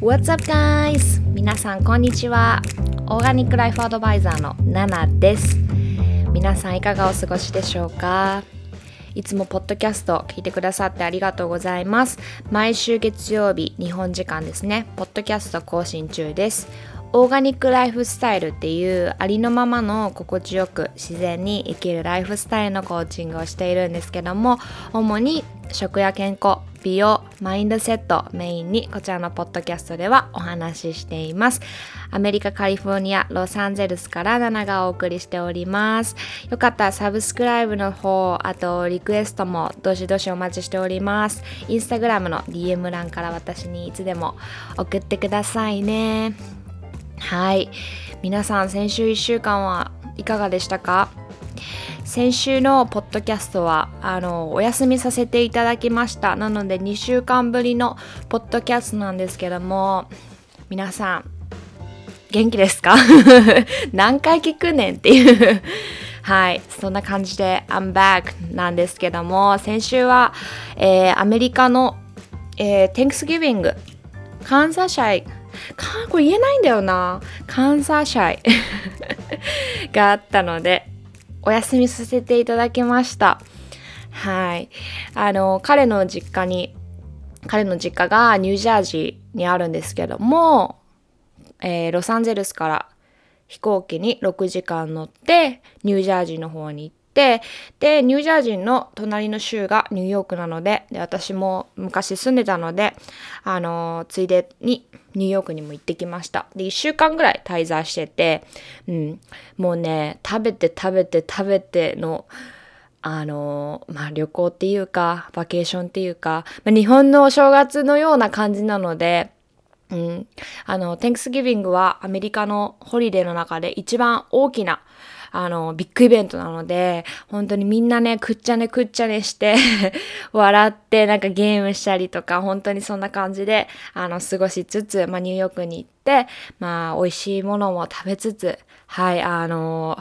What's up guys? 皆さんこんにちは。オーガニックライフアドバイザーのナナです。皆さんいかがお過ごしでしょうか？いつもポッドキャスト聞いてくださってありがとうございます。毎週月曜日、日本時間ですね、ポッドキャスト更新中です。オーガニックライフスタイルっていうありのままの心地よく自然に生きるライフスタイルのコーチングをしているんですけども主に食や健康美容マインドセットメインにこちらのポッドキャストではお話ししています。アメリカカリフォルニアロサンゼルスからナナがお送りしております。よかったらサブスクライブの方あとリクエストもどしどしお待ちしております。インスタグラムの DM 欄から私にいつでも送ってくださいね。はい。皆さん先週1週間はいかがでしたか？先週のポッドキャストはあのお休みさせていただきました。なので2週間ぶりのポッドキャストなんですけども皆さん元気ですか？何回聞くねんっていう。はい。そんな感じで I'm back なんですけども先週は、えー、アメリカの、えー、Thanksgiving 感謝祭。かこれ言えないんだよな。感謝祭。があったのでお休みさせていただきました。はい。あの彼の実家に彼の実家がニュージャージーにあるんですけども、えー、ロサンゼルスから飛行機に6時間乗ってニュージャージーの方に行ってでニュージャージーの隣の州がニューヨークなのでで私も昔住んでたのであのついでにニューヨークにも行ってきました。で1週間ぐらい滞在してて、うん、もうね食べて食べて食べてのあのまあ旅行っていうかバケーションっていうか、まあ、日本のお正月のような感じなのでうん、あの、Thanksgiving はアメリカのホリデーの中で一番大きなあの、ビッグイベントなので、本当にみんなね、くっちゃねくっちゃねして 笑って、なんかゲームしたりとか、本当にそんな感じで、あの、過ごしつつ、まあ、ニューヨークに行って、まあ、美味しいものも食べつつ、はい、あの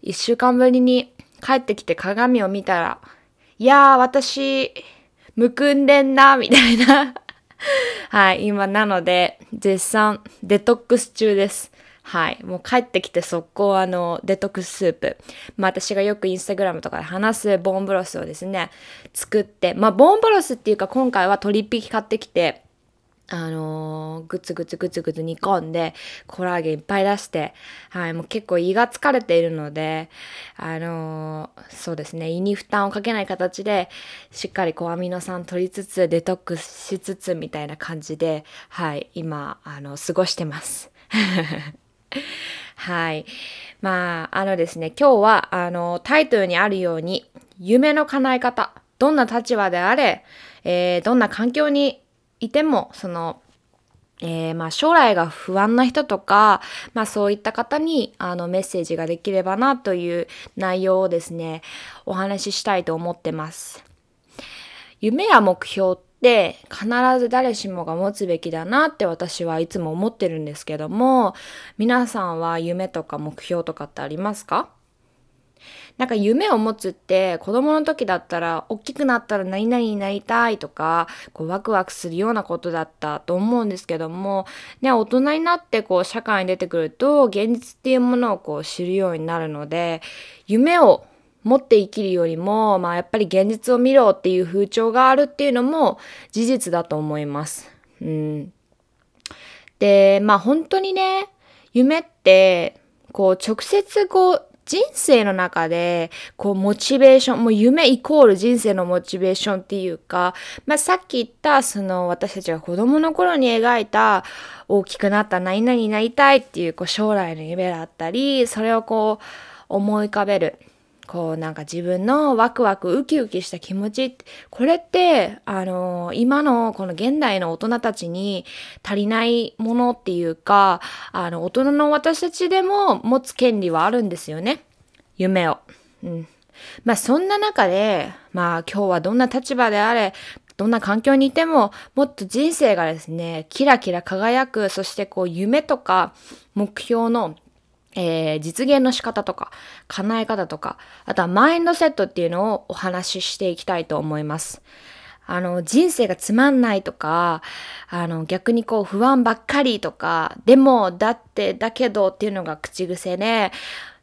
一週間ぶりに帰ってきて鏡を見たら、いやー、私、むくんでんな、みたいな はい、今なので、絶賛デトックス中です。はい。もう帰ってきて速攻あの、デトックススープ。まあ私がよくインスタグラムとかで話すボンブロスをですね、作って、まあボンブロスっていうか今回は鶏一匹買ってきて、あのー、ぐつぐつぐつぐつ煮込んで、コラーゲンいっぱい出して、はい、もう結構胃が疲れているので、あのー、そうですね、胃に負担をかけない形で、しっかりこうアミノ酸取りつつ、デトックスしつつみたいな感じで、はい、今、あの、過ごしてます。はい。まあ、あのですね、今日は、あの、タイトルにあるように、夢の叶え方、どんな立場であれ、えー、どんな環境にいても、その、えー、まあ将来が不安な人とか、まあそういった方にあのメッセージができればなという内容をですね、お話ししたいと思ってます。夢や目標で必ず誰しもが持つべきだなって私はいつも思ってるんですけども皆さんは夢とか目標とかってありますか？なんか夢を持つって子供の時だったら大きくなったら何々になりたいとかこうワクワクするようなことだったと思うんですけどもね大人になってこう社会に出てくると現実っていうものをこう知るようになるので夢を持って生きるよりも、まあやっぱり現実を見ろっていう風潮があるっていうのも事実だと思います。うん。で、まあ本当にね、夢って、こう直接こう人生の中で、こう、モチベーション、もう夢イコール人生のモチベーションっていうか、まあ、さっき言った、その、私たちが子供の頃に描いた、大きくなった何々になりたいっていう、こう、将来の夢だったり、それをこう、思い浮かべる。こうなんか自分のワクワクウキウキした気持ちこれってあの今のこの現代の大人たちに足りないものっていうかあの大人の私たちでも持つ権利はあるんですよね夢を。うんまあそんな中でまあ今日はどんな立場であれどんな環境にいてももっと人生がですねキラキラ輝くそしてこう夢とか目標のえー、実現の仕方とか、叶え方とか、あとはマインドセットっていうのをお話ししていきたいと思います。あの、人生がつまんないとか、あの、逆にこう不安ばっかりとか、でも、だって、だけどっていうのが口癖で、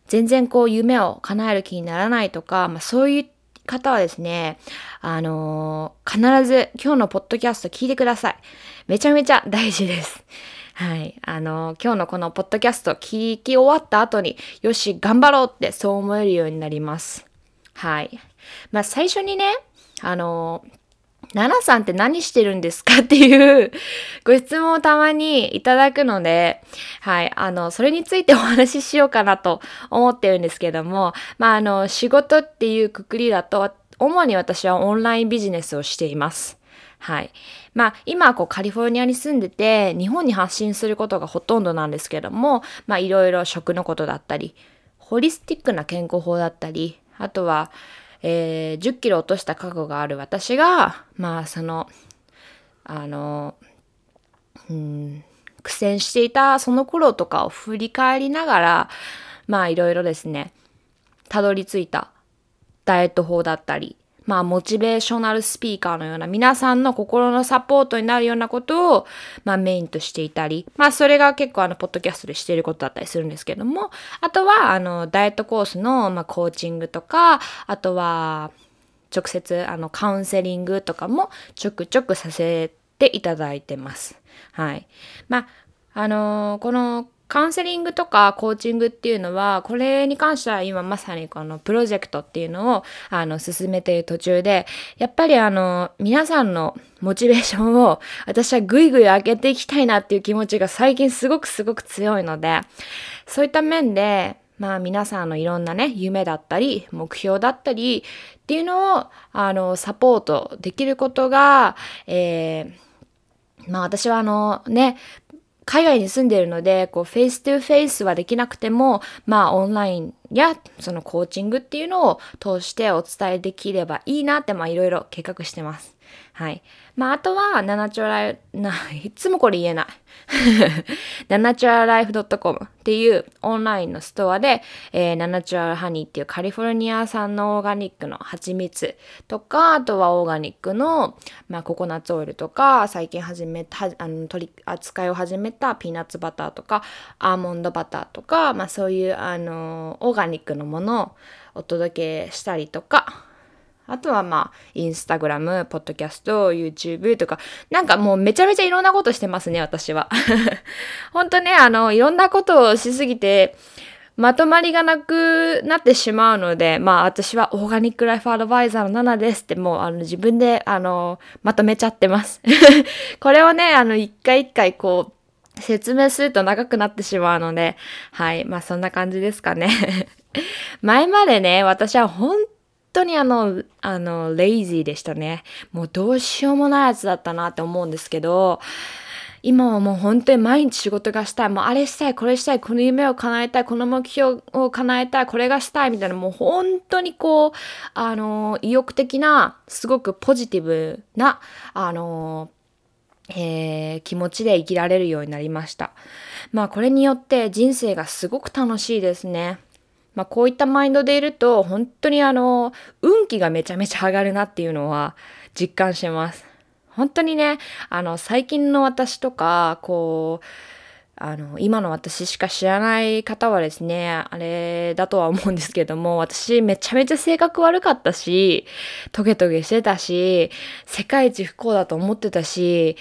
全然こう夢を叶える気にならないとか、まあそういう方はですね、あの、必ず今日のポッドキャスト聞いてください。めちゃめちゃ大事です。はい。あの、今日のこのポッドキャスト聞き終わった後に、よし、頑張ろうってそう思えるようになります。はい。まあ最初にね、あのナナさんって何してるんですかっていうご質問をたまにいただくので、はい、あの、それについてお話ししようかなと思ってるんですけども、まあ、あの、仕事っていうくくりだと、主に私はオンラインビジネスをしています。はい。まあ、今こうカリフォルニアに住んでて、日本に発信することがほとんどなんですけども、まあ、いろいろ食のことだったり、ホリスティックな健康法だったり、あとは、えー、10キロ落とした過去がある私が、まあその、あの、うん、苦戦していたその頃とかを振り返りながら、まあいろいろですね、たどり着いたダイエット法だったり、まあ、モチベーショナルスピーカーのような皆さんの心のサポートになるようなことを、まあ、メインとしていたり、まあ、それが結構あの、ポッドキャストでしていることだったりするんですけども、あとは、あの、ダイエットコースの、まあ、コーチングとか、あとは、直接、あの、カウンセリングとかもちょくちょくさせていただいてます。はい。まあ、あのー、このカウンセリングとかコーチングっていうのは、これに関しては今まさにこのプロジェクトっていうのを、あの、進めている途中で、やっぱりあの、皆さんのモチベーションを私はぐいぐい上げていきたいなっていう気持ちが最近すごくすごく強いので、そういった面で、まあ皆さんのいろんなね、夢だったり、目標だったりっていうのを、あの、サポートできることが、えー、まあ私はあのね、海外に住んでいるので、こう、 face to face はできなくても、まあ、オンラインや、そのコーチングっていうのを通してお伝えできればいいなって、まあ、いろいろ計画してます。はい。まあ、あとは、ナナチュラル、な、いつもこれ言えない。ナナチュラライフ .com っていうオンラインのストアで、えー、ナナチュラルハニーっていうカリフォルニア産のオーガニックの蜂蜜とか、あとはオーガニックの、まあ、ココナッツオイルとか、最近始めた、あの、取り扱いを始めたピーナッツバターとか、アーモンドバターとか、まあ、そういう、あの、オーガニックのものをお届けしたりとか、あとはまあ、インスタグラム、ポッドキャスト、YouTube とか、なんかもうめちゃめちゃいろんなことしてますね、私は。ほんとね、あの、いろんなことをしすぎて、まとまりがなくなってしまうので、まあ私はオーガニックライフアドバイザーの7ですってもうあの自分であのまとめちゃってます。これをね、あの一回一回こう説明すると長くなってしまうので、はい、まあそんな感じですかね。前までね、私は本当にあの、あの、レイジーでしたね。もうどうしようもないやつだったなって思うんですけど、今はもう本当に毎日仕事がしたい。もうあれしたい、これしたい、この夢を叶えたい、この目標を叶えたい、これがしたいみたいな、もう本当にこう、あの、意欲的な、すごくポジティブな、あの、えー、気持ちで生きられるようになりました。まあこれによって人生がすごく楽しいですね。まあこういったマインドでいると本当にあの運気がめちゃめちゃ上がるなっていうのは実感します。本当にね、あの最近の私とか、こう、あの、今の私しか知らない方はですね、あれだとは思うんですけども、私めちゃめちゃ性格悪かったし、トゲトゲしてたし、世界一不幸だと思ってたし、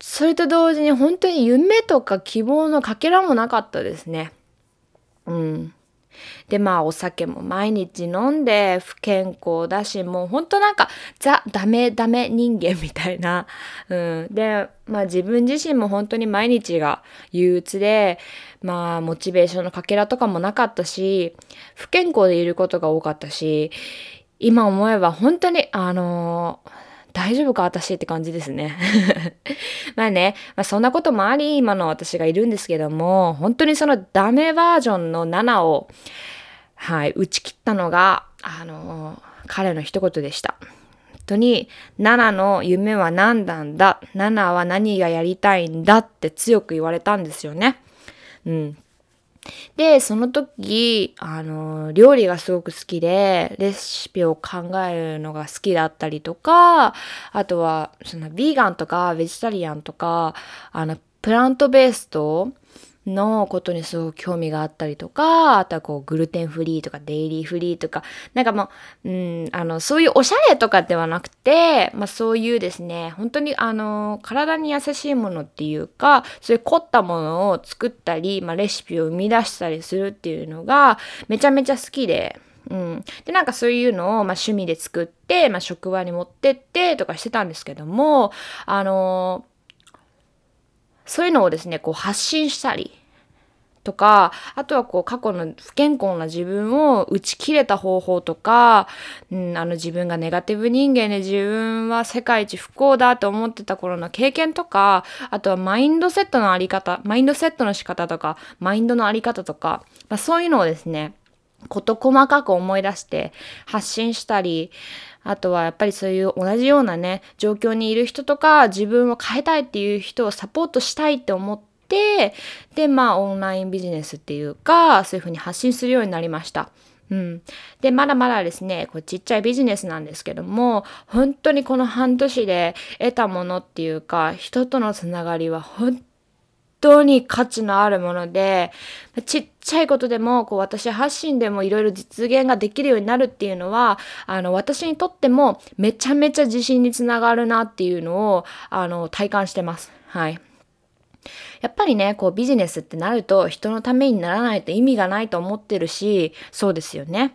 それと同時に本当に夢とか希望のかけらもなかったですね。うん。で、まあお酒も毎日飲んで不健康だし、もうほんとなんかザ・ダメダメ人間みたいな。うん。で、まあ自分自身も本当に毎日が憂鬱で、まあモチベーションのかけらとかもなかったし、不健康でいることが多かったし、今思えば本当にあのー大丈夫か私って感じですね。まあね、まあ、そんなこともあり、今の私がいるんですけども、本当にそのダメバージョンの7を、はい、打ち切ったのが、あの彼の一言でした。本当に、7の夢は何なんだ ?7 は何がやりたいんだ？って強く言われたんですよね。うん。で、その時、あの、料理がすごく好きで、レシピを考えるのが好きだったりとか、あとは、その、ビーガンとか、ベジタリアンとか、あの、プラントベースと、のことにすごく興味があったりとか、あとはこうグルテンフリーとかデイリーフリーとか、なんかもう、うん、あの、そういうおしゃれとかではなくて、まあそういうですね、本当にあの、体に優しいものっていうか、そういう凝ったものを作ったり、まあレシピを生み出したりするっていうのがめちゃめちゃ好きで、うん。で、なんかそういうのを、まあ、趣味で作って、まあ、職場に持ってってとかしてたんですけども、あのそういうのをですね、こう発信したりとか、あとはこう過去の不健康な自分を打ち切れた方法とか、うん、あの自分がネガティブ人間で自分は世界一不幸だと思ってた頃の経験とか、あとはマインドセットのあり方、マインドセットの仕方とか、マインドのあり方とか、まあ、そういうのをですね、事細かく思い出して発信したり、あとはやっぱりそういう同じようなね、状況にいる人とか、自分を変えたいっていう人をサポートしたいって思って、で、まあオンラインビジネスっていうか、そういうふうに発信するようになりました。うん。で、まだまだですね、こうちっちゃいビジネスなんですけども、本当にこの半年で得たものっていうか、人とのつながりは本当に価値のあるもので、ちっちゃいことでも、こう私発信でもいろいろ実現ができるようになるっていうのは、あの、私にとってもめちゃめちゃ自信につながるなっていうのを、あの、体感してます。はい。やっぱりね、こうビジネスってなると人のためにならないと意味がないと思ってるし、そうですよね。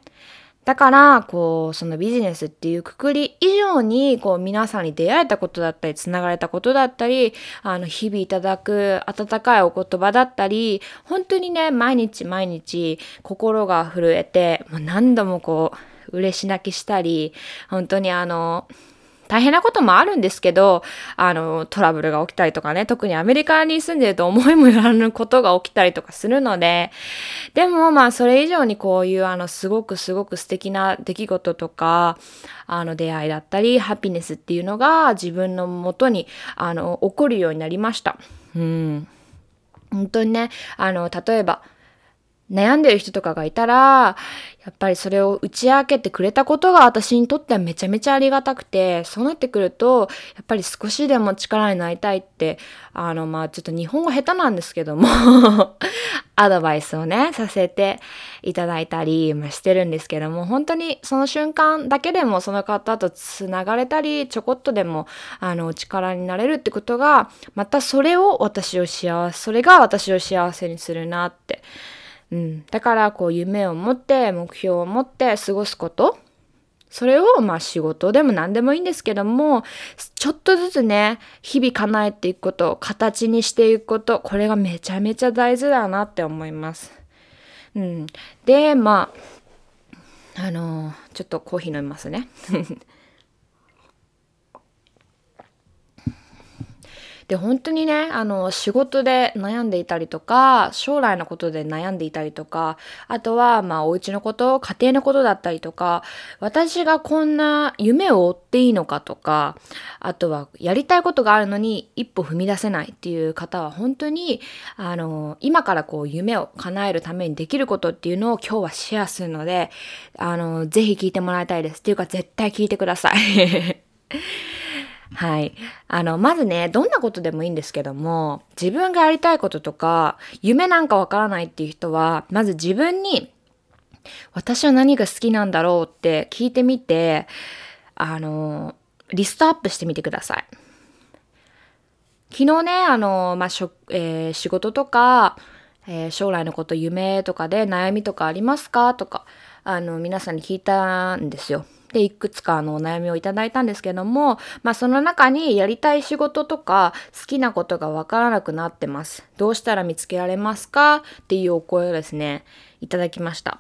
だから、こう、そのビジネスっていうくくり以上に、こう、皆さんに出会えたことだったり、繋がれたことだったり、あの、日々いただく温かいお言葉だったり、本当にね、毎日毎日、心が震えて、もう何度もこう、嬉し泣きしたり、本当にあの、大変なこともあるんですけど、あの、トラブルが起きたりとかね、特にアメリカに住んでると思いもよらぬことが起きたりとかするので、でもまあそれ以上にこういうあのすごくすごく素敵な出来事とか、あの出会いだったり、ハピネスっていうのが自分のもとにあの起こるようになりました。うん。本当にね、あの、例えば、悩んでる人とかがいたら、やっぱりそれを打ち明けてくれたことが私にとってはめちゃめちゃありがたくて、そうなってくると、やっぱり少しでも力になりたいって、あの、まあちょっと日本語下手なんですけども アドバイスをね、させていただいたり、まあ、してるんですけども、本当にその瞬間だけでもその方と繋がれたり、ちょこっとでも、あの、力になれるってことが、またそれを私を幸せ、それが私を幸せにするなって。うん、だからこう夢を持って目標を持って過ごすことそれをまあ仕事でも何でもいいんですけどもちょっとずつね日々叶えていくこと形にしていくことこれがめちゃめちゃ大事だなって思います。うん、でまああの、ちょっとコーヒー飲みますね。で、本当にね、あの、仕事で悩んでいたりとか、将来のことで悩んでいたりとか、あとは、まあ、お家のこと、家庭のことだったりとか、私がこんな夢を追っていいのかとか、あとは、やりたいことがあるのに一歩踏み出せないっていう方は、本当に、あの、今からこう、夢を叶えるためにできることっていうのを今日はシェアするので、あの、ぜひ聞いてもらいたいです。っていうか、絶対聞いてください。はい。あの、まずね、どんなことでもいいんですけども、自分がやりたいこととか、夢なんかわからないっていう人は、まず自分に、私は何が好きなんだろうって聞いてみて、あの、リストアップしてみてください。昨日ね、あの、まあ、しょ、えー、仕事とか、えー、将来のこと、夢とかで悩みとかありますか？とか、あの、皆さんに聞いたんですよ。で、いくつかあのお悩みをいただいたんですけども、まあその中にやりたい仕事とか好きなことがわからなくなってます。どうしたら見つけられますか？っていうお声をですね、いただきました。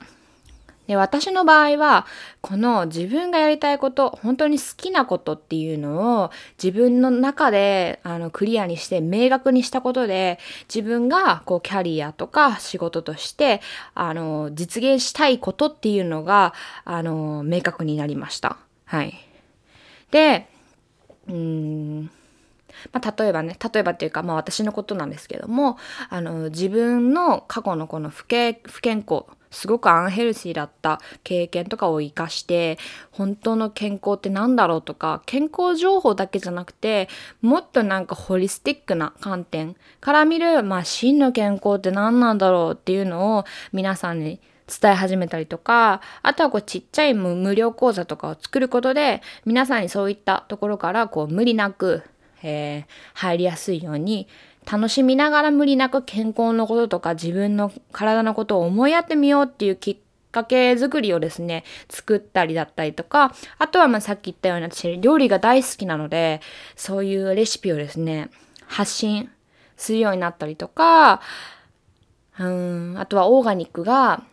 で、私の場合は、この自分がやりたいこと、本当に好きなことっていうのを自分の中であのクリアにして明確にしたことで、自分がこうキャリアとか仕事としてあの実現したいことっていうのがあの明確になりました。はい。で、うんまあ、例えばね、例えばっていうか、まあ私のことなんですけども、あの、自分の過去のこの不不健康、すごくアンヘルシーだった経験とかを生かして本当の健康って何だろうとか健康情報だけじゃなくてもっとなんかホリスティックな観点から見る、まあ、真の健康って何なんだろうっていうのを皆さんに伝え始めたりとか、あとはこうちっちゃい無料講座とかを作ることで、皆さんにそういったところからこう無理なく、えー、入りやすいように楽しみながら無理なく健康のこととか自分の体のことを思いやってみようっていうきっかけ作りをですね、作ったりだったりとか、あとはまあさっき言ったように私料理が大好きなので、そういうレシピをですね、発信するようになったりとか、うん、あとはオーガニックが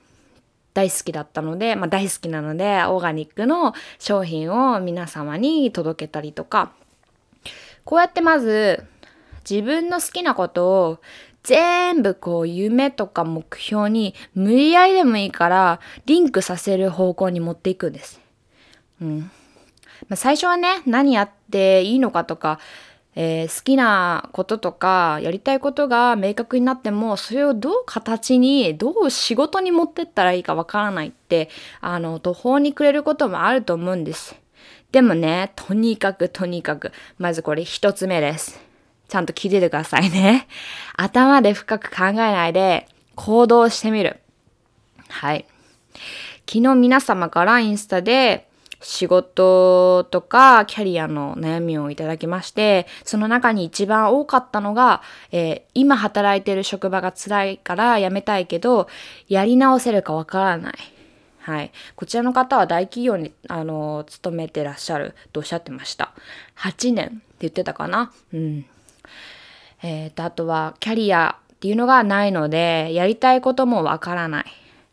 大好きだったので、まあ大好きなので、オーガニックの商品を皆様に届けたりとか、こうやってまず自分の好きなことを全部こう夢とか目標に無理やりでもいいからリンクさせる方向に持っていくんです。うん。まあ、最初はね、何やっていいのかとか、えー、好きなこととかやりたいことが明確になってもそれをどう形にどう仕事に持ってったらいいかわからないってあの途方に暮れることもあると思うんです。でもね、とにかくとにかくまずこれ一つ目です。ちゃんと聞いててくださいね。頭で深く考えないで行動してみる。はい。昨日皆様からインスタで仕事とかキャリアの悩みをいただきまして、その中に一番多かったのが、えー、今働いてる職場が辛いから辞めたいけど、やり直せるかわからない。はい。こちらの方は大企業に、あの、勤めてらっしゃるとおっしゃってました。8年って言ってたかな？うん。え、ー、と、あとはキャリアっていうのがないので、やりたいこともわからない。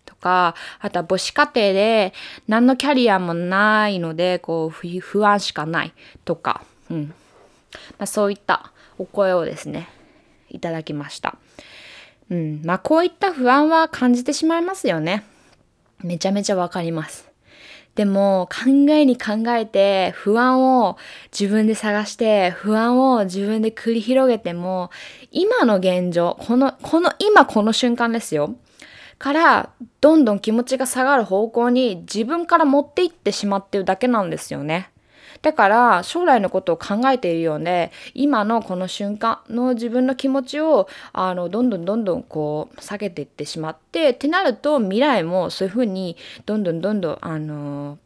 とか、あとは母子家庭で何のキャリアもないので、こう、不安しかないとか、うん。まあ、そういったお声をですね、いただきました。うん。まあ、こういった不安は感じてしまいますよね。めちゃめちゃわかります。でも考えに考えて不安を自分で探して不安を自分で繰り広げても今の現状、この、この今この瞬間ですよ。からどんどん気持ちが下がる方向に自分から持っていってしまってるだけなんですよね。だから将来のことを考えているようで今のこの瞬間の自分の気持ちをあのどんどんどんどんこう下げていってしまってってなると未来もそういうふうにどんどんどんどんあの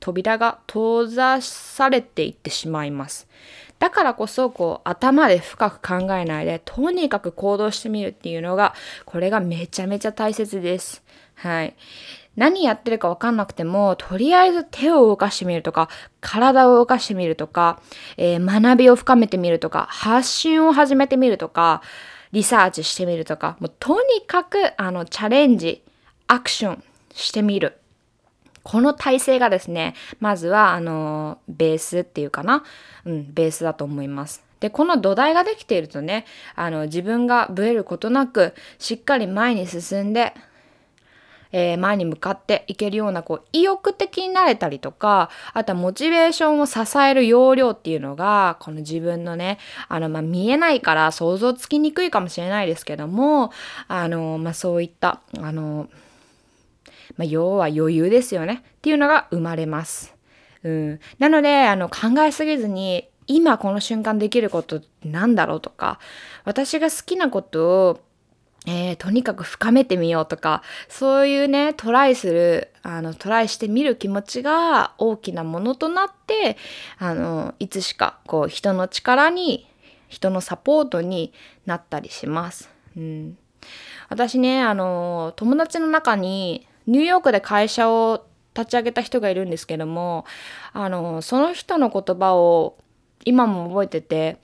扉が閉ざされていってしまいます。だからこそこう頭で深く考えないでとにかく行動してみるっていうのがこれがめちゃめちゃ大切です。はい。何やってるかわかんなくても、とりあえず手を動かしてみるとか、体を動かしてみるとか、えー、学びを深めてみるとか、発信を始めてみるとか、リサーチしてみるとか、もうとにかく、あの、チャレンジ、アクションしてみる。この体制がですね、まずは、あの、ベースっていうかな？うん、ベースだと思います。で、この土台ができているとね、あの、自分がブレることなく、しっかり前に進んで、えー、前に向かっていけるようなこう意欲的になれたりとかあとはモチベーションを支える要領っていうのがこの自分のねあの、まあ、見えないから想像つきにくいかもしれないですけどもあの、まあ、そういったあの、まあ、要は余裕ですよねっていうのが生まれます。うん、なのであの考えすぎずに今この瞬間できることなんだろうとか私が好きなことをえー、とにかく深めてみようとか、そういうね、トライする、あの、トライしてみる気持ちが大きなものとなって、あの、いつしか、こう、人の力に、人のサポートになったりします。うん。私ね、あの、友達の中に、ニューヨークで会社を立ち上げた人がいるんですけども、あの、その人の言葉を今も覚えてて、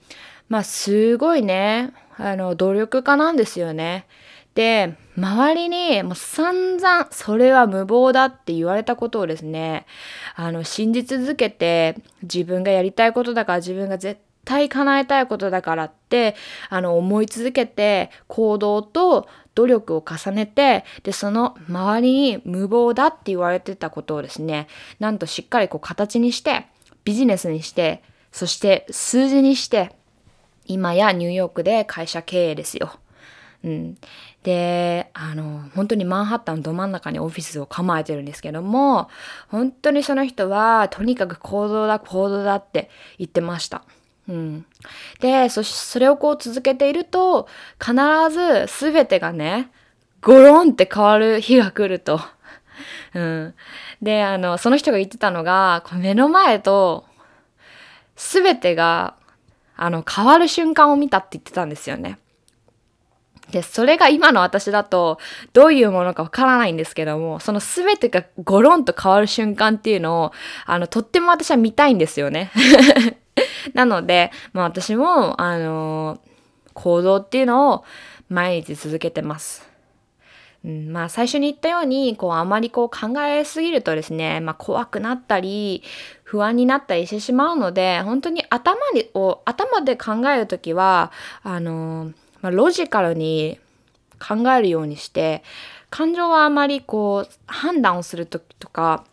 まあ、すごいね、あの、努力家なんですよね。で、周りにもう散々それは無謀だって言われたことをですね、あの、信じ続けて自分がやりたいことだから自分が絶対叶えたいことだからって、あの、思い続けて行動と努力を重ねて、で、その周りに無謀だって言われてたことをですね、なんとしっかりこう形にして、ビジネスにして、そして数字にして、今やニューヨークで会社経営ですよ。うん、であの本当にマンハッタンど真ん中にオフィスを構えてるんですけども本当にその人はとにかく行動だ行動だって言ってました。うん、でそそれをこう続けていると必ず全てがねゴロンって変わる日が来ると。うん、であのその人が言ってたのが目の前と全てがあの変わる瞬間を見たって言ってたんですよね。で、それが今の私だとどういうものかわからないんですけども、その全てがゴロンと変わる瞬間っていうのを、あの、とっても私は見たいんですよね。なので、まあ私も、あの行動っていうのを毎日続けてます。うん、まあ最初に言ったようにこうあまりこう考えすぎるとですね、まあ、怖くなったり不安になったりしてしまうので本当に頭にを頭で考える時はあの、まあ、ロジカルに考えるようにして感情はあまりこう判断をする時とか、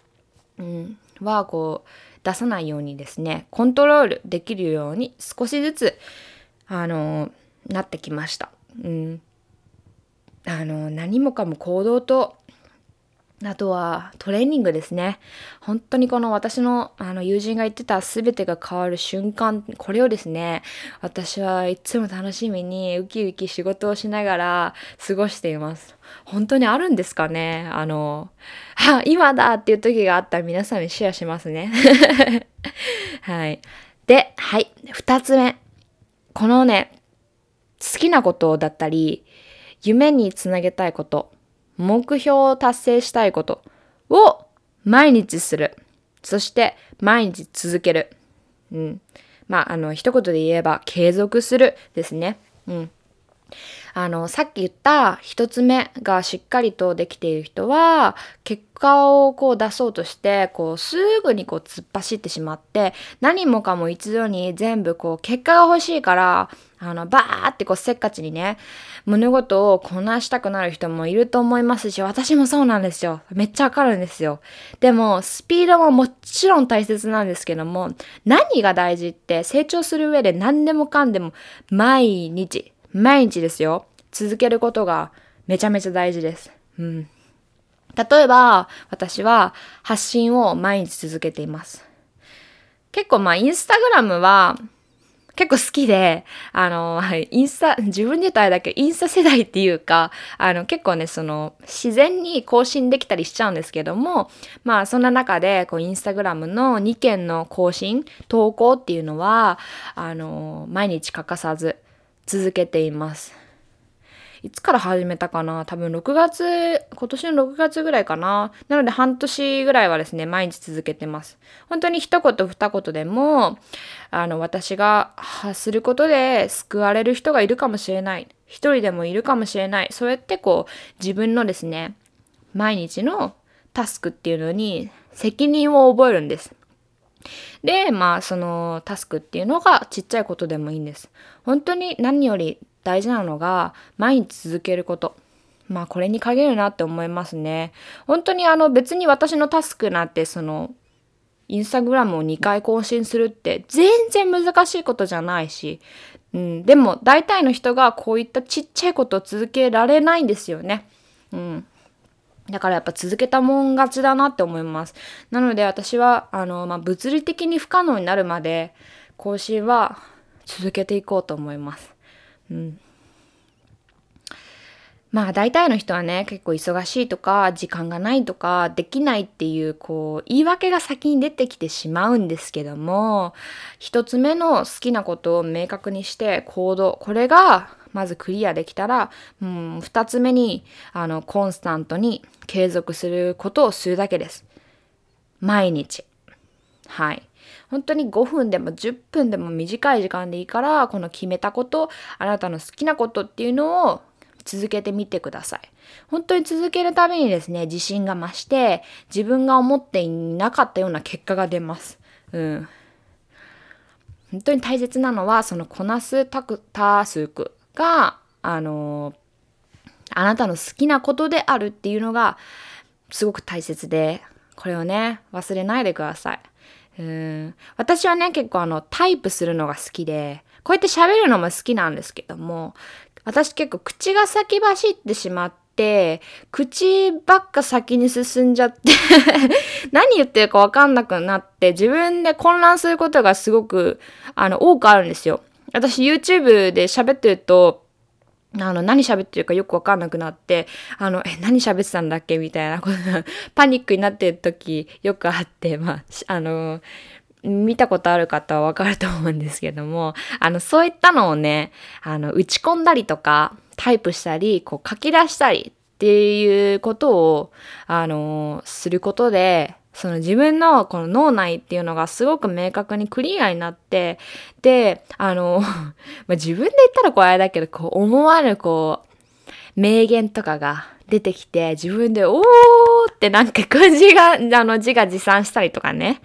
うん、はこう出さないようにですねコントロールできるように少しずつあのなってきました。うんあの何もかも行動とあとはトレーニングですね。本当にこの私のあの友人が言ってた全てが変わる瞬間、これをですね、私はいつも楽しみにウキウキ仕事をしながら過ごしています。本当にあるんですかね？あの、あ、今だっていう時があったら皆さんにシェアしますね。はい。で、はい。二つ目。このね、好きなことだったり、夢につなげたいこと、目標を達成したいことを毎日する。そして毎日続ける。うん。まあ、あの、一言で言えば継続するですね。うん。あの、さっき言った一つ目がしっかりとできている人は、結果をこう出そうとして、こう、すぐにこう突っ走ってしまって、何もかも一度に全部こう、結果が欲しいから、あの、バーってこうせっかちにね、物事をこなしたくなる人もいると思いますし、私もそうなんですよ。めっちゃわかるんですよ。でも、スピードももちろん大切なんですけども、何が大事って成長する上で何でもかんでも毎日、毎日ですよ。続けることがめちゃめちゃ大事です。うん。例えば、私は発信を毎日続けています。結構まあインスタグラムは結構好きで、あの、インスタ、自分で言ったらだけどインスタ世代っていうか、あの、結構ね、その、自然に更新できたりしちゃうんですけども、まあ、そんな中で、こう、インスタグラムの2件の更新、投稿っていうのは、あの、毎日欠かさず続けています。いつから始めたかな？多分6月、今年の6月ぐらいかな。なので半年ぐらいはですね、毎日続けてます。本当に一言二言でも、あの、私が発することで救われる人がいるかもしれない。一人でもいるかもしれない。そうやってこう、自分のですね、毎日のタスクっていうのに責任を覚えるんです。で、まあ、そのタスクっていうのがちっちゃいことでもいいんです。本当に何より大事なのが毎日続けること。まあこれに限るなって思いますね。本当にあの別に私のタスクなんてそのインスタグラムを2回更新するって全然難しいことじゃないし、うん、でも大体の人がこういったちっちゃいことを続けられないんですよね。うん。だからやっぱ続けたもん勝ちだなって思います。なので私は、あの、まあ、物理的に不可能になるまで更新は続けていこうと思います。うん。まあ大体の人はね結構忙しいとか時間がないとかできないっていうこう言い訳が先に出てきてしまうんですけども一つ目の好きなことを明確にして行動これがまずクリアできたら、うん、二つ目にあのコンスタントに継続することをするだけです。毎日。はい。本当に5分でも10分でも短い時間でいいからこの決めたことあなたの好きなことっていうのを続けてみてください。本当に続けるたびにですね自信が増して自分が思っていなかったような結果が出ます。うん。本当に大切なのはそのこなすタスクがあのあなたの好きなことであるっていうのがすごく大切でこれをね忘れないでください。うん私はね結構あのタイプするのが好きでこうやって喋るのも好きなんですけども、私結構口が先走ってしまって、口ばっか先に進んじゃって 何言ってるかわかんなくなって、自分で混乱することがすごく、あの、多くあるんですよ。私 YouTube で喋ってると、あの、何喋ってるかよくわかんなくなって、あの、え、何喋ってたんだっけ？みたいなこと パニックになってる時よくあって、まあ、あの、見たことある方はわかると思うんですけども、あの、そういったのをね、あの、打ち込んだりとか、タイプしたり、こう書き出したりっていうことを、あの、することで、その自分のこの脳内っていうのがすごく明確にクリアになって、で、あの、まあ、自分で言ったらこうあれだけど、こう思わぬこう、名言とかが出てきて、自分で、おーってなんか漢字が、あの字が持参したりとかね。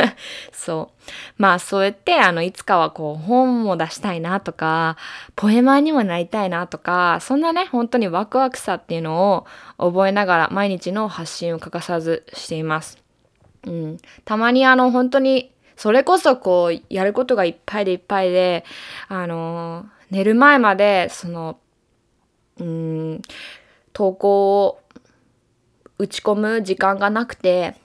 そう。まあそうやって、あの、いつかはこう本も出したいなとか、ポエマーにもなりたいなとか、そんなね、本当にワクワクさっていうのを覚えながら毎日の発信を欠かさずしています。うん。たまにあの、本当に、それこそこう、やることがいっぱいでいっぱいで、あの、寝る前まで、その、うん、投稿を打ち込む時間がなくて、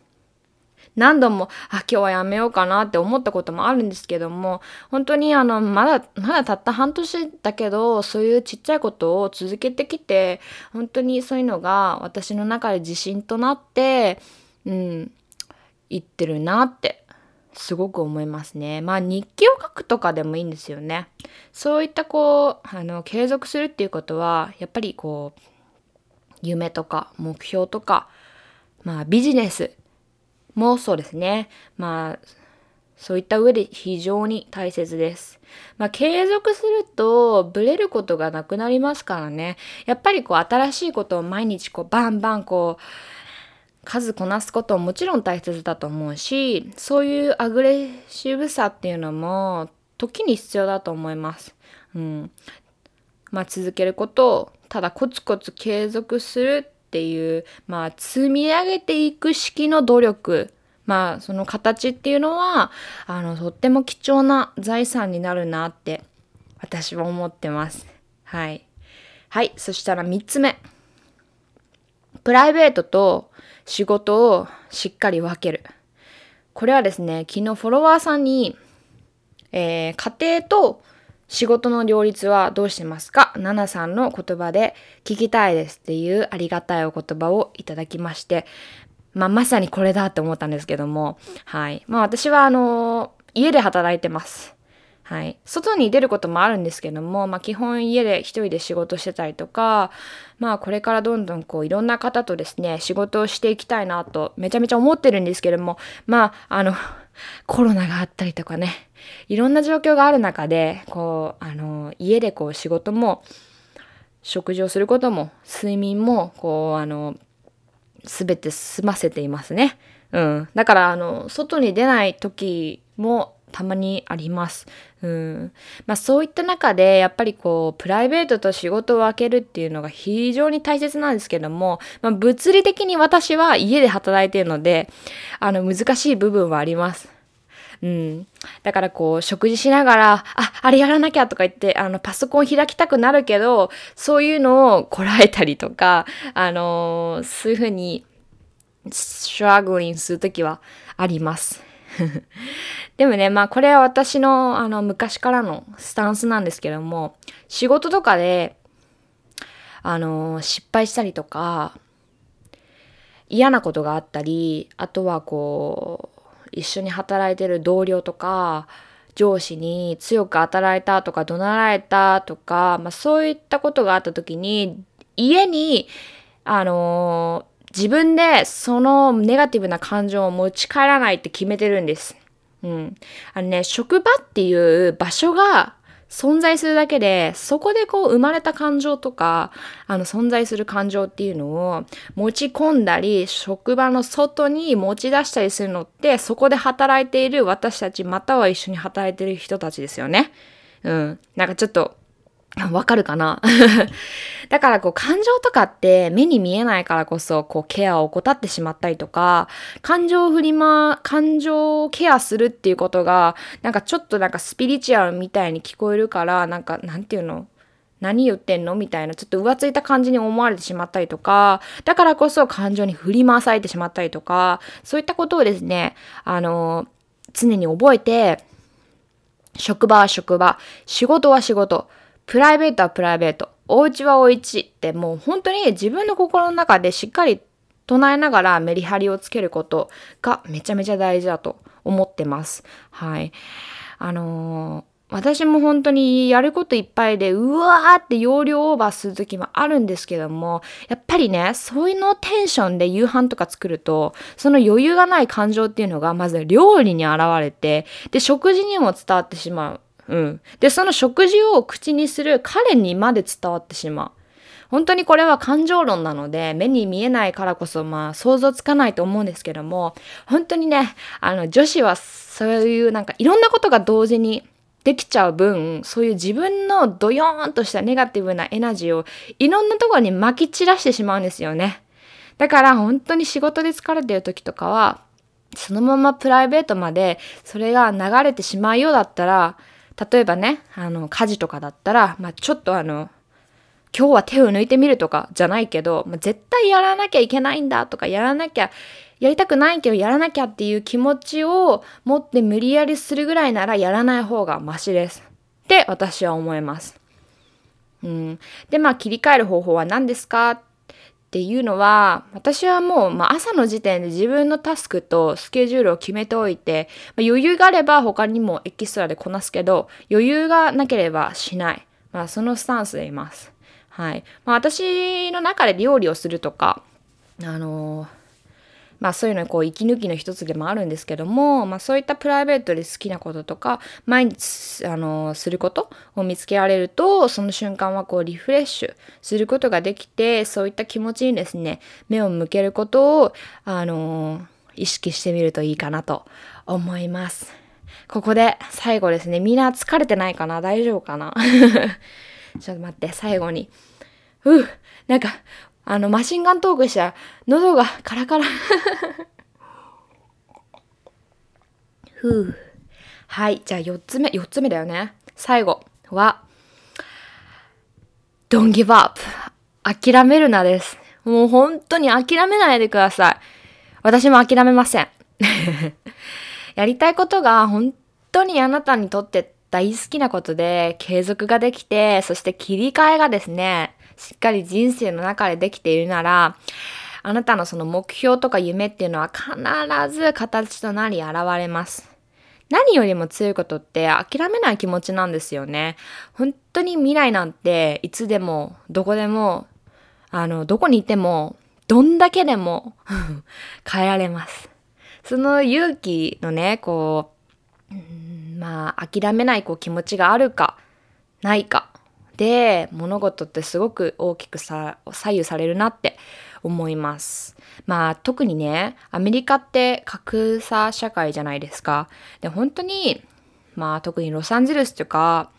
何度も、あ、今日はやめようかなって思ったこともあるんですけども、本当にあの、まだ、まだたった半年だけど、そういうちっちゃいことを続けてきて、本当にそういうのが私の中で自信となって、うん、言ってるなって、すごく思いますね。まあ日記を書くとかでもいいんですよね。そういったこう、あの、継続するっていうことは、やっぱりこう、夢とか目標とか、まあビジネスもそうですね。まあ、そういった上で非常に大切です。まあ、継続するとブレることがなくなりますからね。やっぱりこう新しいことを毎日こうバンバンこう数こなすことももちろん大切だと思うし、そういうアグレッシブさっていうのも時に必要だと思います。うん。まあ続けることをただコツコツ継続するっていう、まあ、積み上げていく式の努力、まあ、その形っていうのは、あの、とっても貴重な財産になるなって、私は思ってます。はい。はい。そしたら3つ目。プライベートと仕事をしっかり分ける。これはですね、昨日フォロワーさんに、えー、家庭と仕事の両立はどうしてますか？ナナさんの言葉で聞きたいですっていうありがたいお言葉をいただきまして、まあ、まさにこれだって思ったんですけども、はい。まあ私はあの、家で働いてます。はい。外に出ることもあるんですけども、まあ基本家で一人で仕事してたりとか、まあこれからどんどんこういろんな方とですね、仕事をしていきたいなとめちゃめちゃ思ってるんですけども、まああの、コロナがあったりとかね、いろんな状況がある中で、こう、あの、家でこう仕事も、食事をすることも、睡眠も、こう、あの、すべて済ませていますね。うん。だから、あの、外に出ない時もたまにあります。うん。まあそういった中で、やっぱりこう、プライベートと仕事を分けるっていうのが非常に大切なんですけども、まあ物理的に私は家で働いているので、あの、難しい部分はあります。うん。だからこう、食事しながら、あ、あれやらなきゃとか言って、あの、パソコン開きたくなるけど、そういうのをこらえたりとか、あのー、そういうふうに、ストラグリンするときはあります。でもね、まあこれは私のあの昔からのスタンスなんですけども、仕事とかで、あの、失敗したりとか、嫌なことがあったり、あとはこう、一緒に働いてる同僚とか、上司に強く働いたとか怒鳴られたとか、まあ、そういったことがあった時に家にあの、自分でそのネガティブな感情を持ち帰らないって決めてるんです。うん。あのね、職場っていう場所が存在するだけで、そこでこう生まれた感情とか、あの存在する感情っていうのを持ち込んだり、職場の外に持ち出したりするのって、そこで働いている私たち、または一緒に働いている人たちですよね。うん。なんかちょっと、わかるかな？だからこう感情とかって目に見えないからこそこうケアを怠ってしまったりとか感情を振りま、感情をケアするっていうことがなんかちょっとなんかスピリチュアルみたいに聞こえるからなんかなんていうの？何言ってんの？みたいなちょっと浮ついた感じに思われてしまったりとかだからこそ感情に振り回されてしまったりとかそういったことをですねあの常に覚えて職場は職場仕事は仕事プライベートはプライベート、お家はお家ってもう本当に自分の心の中でしっかり唱えながらメリハリをつけることがめちゃめちゃ大事だと思ってます。はい。あのー、私も本当にやることいっぱいで、うわーって容量オーバーする時もあるんですけども、やっぱりね、そういうのテンションで夕飯とか作ると、その余裕がない感情っていうのがまず料理に現れて、で、食事にも伝わってしまう。うん。で、その食事を口にする彼にまで伝わってしまう。本当にこれは感情論なので、目に見えないからこそ、まあ、想像つかないと思うんですけども、本当にね、あの、女子はそういうなんかいろんなことが同時にできちゃう分、そういう自分のドヨーンとしたネガティブなエナジーをいろんなところに撒き散らしてしまうんですよね。だから本当に仕事で疲れてる時とかは、そのままプライベートまでそれが流れてしまうようだったら、例えばね、あの、家事とかだったら、まあ、ちょっとあの、今日は手を抜いてみるとかじゃないけど、まあ、絶対やらなきゃいけないんだとか、やらなきゃ、やりたくないけどやらなきゃっていう気持ちを持って無理やりするぐらいならやらない方がマシです。って私は思います。うん。で、まあ切り替える方法は何ですかっていうのは私はもう、まあ、朝の時点で自分のタスクとスケジュールを決めておいて、まあ、余裕があれば他にもエキストラでこなすけど余裕がなければしない、まあ、そのスタンスでいます。はいまあ、私の中で料理をするとかあのーまあそういうのこう息抜きの一つでもあるんですけども、まあそういったプライベートで好きなこととか、毎日、あの、することを見つけられると、その瞬間はこうリフレッシュすることができて、そういった気持ちにですね、目を向けることを、あの、意識してみるといいかなと思います。ここで最後ですね、みんな疲れてないかな？大丈夫かな？ちょっと待って、最後に。うなんか、あの、マシンガントークしたら、喉が カラカラ。ふう。はい。じゃあ4つ目、4つ目だよね。最後は、Don't give up. 諦めるなです。もう本当に諦めないでください。私も諦めません。やりたいことが本当にあなたにとって大好きなことで継続ができて、そして切り替えがですね、しっかり人生の中でできているなら、あなたのその目標とか夢っていうのは必ず形となり現れます。何よりも強いことって諦めない気持ちなんですよね。本当に未来なんていつでもどこでもあのどこにいてもどんだけでも 変えられます。その勇気のねこう、うんまあ諦めないこう気持ちがあるかないかで物事ってすごく大きくさ左右されるなって思います。まあ特にねアメリカって格差社会じゃないですか。で本当にまあ特にロサンゼルスとか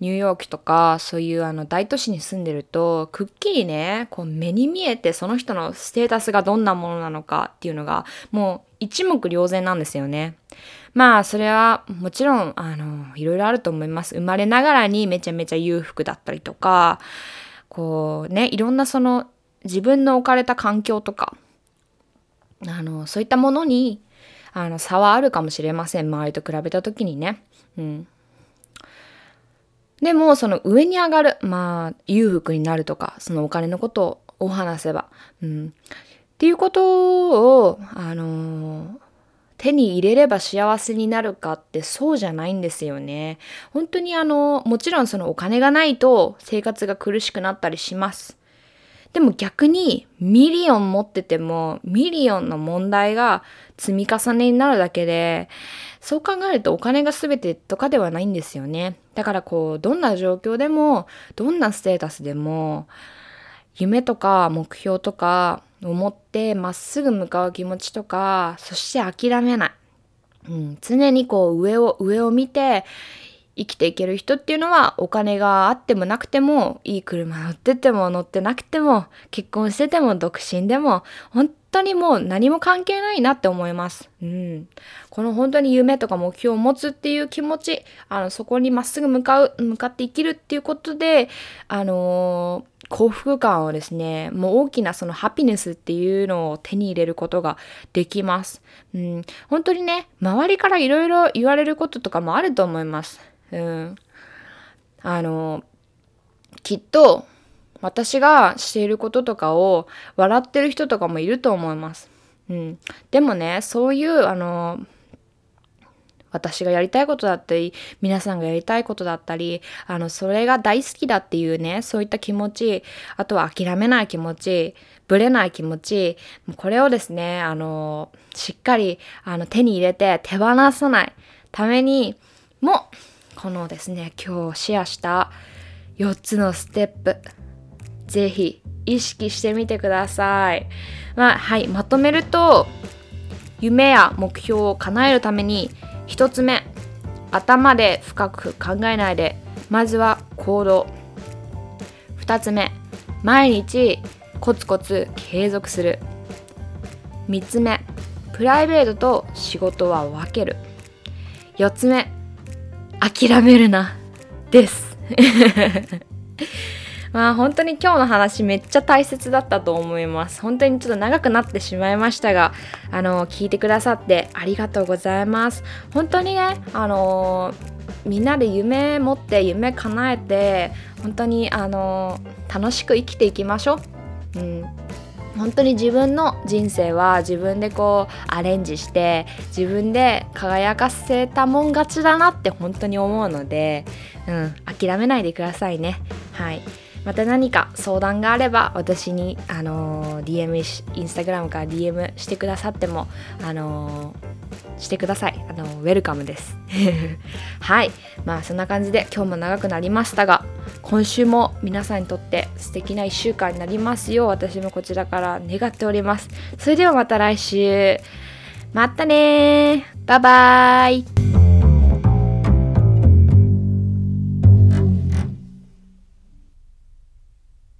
ニューヨークとかそういうあの大都市に住んでるとくっきりねこう目に見えてその人のステータスがどんなものなのかっていうのがもう一目瞭然なんですよね。まあそれはもちろんあのいろいろあると思います。生まれながらにめちゃめちゃ裕福だったりとかこうねいろんなその自分の置かれた環境とかあのそういったものにあの差はあるかもしれません周りと比べた時にね。うん、でもその上に上がるまあ裕福になるとかそのお金のことを話せば、うん、っていうことをあのー手に入れれば幸せになるかってそうじゃないんですよね。本当にあの、もちろんそのお金がないと生活が苦しくなったりします。でも逆に million 持ってても million の問題が積み重ねになるだけでそう考えるとお金が全てとかではないんですよね。だからこうどんな状況でもどんなステータスでも夢とか目標とか思ってまっすぐ向かう気持ちとかそして諦めない、うん、常にこう上を上を見て生きていける人っていうのはお金があってもなくてもいい車乗ってても乗ってなくても結婚してても独身でも本当にもう何も関係ないなって思います。うん。この本当に夢とか目標を持つっていう気持ち、あの、そこにまっすぐ向かう、向かって生きるっていうことで、あのー幸福感をですね、もう大きなそのハピネスっていうのを手に入れることができます。うん、本当にね、周りからいろいろ言われることとかもあると思います。うん。あの、きっと私がしていることとかを笑ってる人とかもいると思います。うん。でもね、そういう、あの、私がやりたいことだったり、皆さんがやりたいことだったり、あの、それが大好きだっていうね、そういった気持ち、あとは諦めない気持ち、ぶれない気持ち、これをですね、あの、しっかり、あの、手に入れて手放さないためにも、このですね、今日シェアした4つのステップ、ぜひ意識してみてください。まあ、はい、まとめると、夢や目標を叶えるために1つ目頭で深く考えないで。まずは行動。2つ目毎日コツコツ継続する。3つ目プライベートと仕事は分ける。4つ目諦めるな。です。まあ本当に今日の話めっちゃ大切だったと思います。本当にちょっと長くなってしまいましたが、あの、聞いてくださってありがとうございます。本当にね、あのみんなで夢持って夢叶えて本当にあの楽しく生きていきましょう。うん本当に自分の人生は自分でこうアレンジして自分で輝かせたもん勝ちだなって本当に思うので、うん、諦めないでくださいね。はいまた何か相談があれば私に、あの、DM インスタグラムから DM してくださっても、あの、してください。あの、ウェルカムです。はい。まあそんな感じで今日も長くなりましたが、今週も皆さんにとって素敵な1週間になりますよう私もこちらから願っております。それではまた来週。またねバイバーイ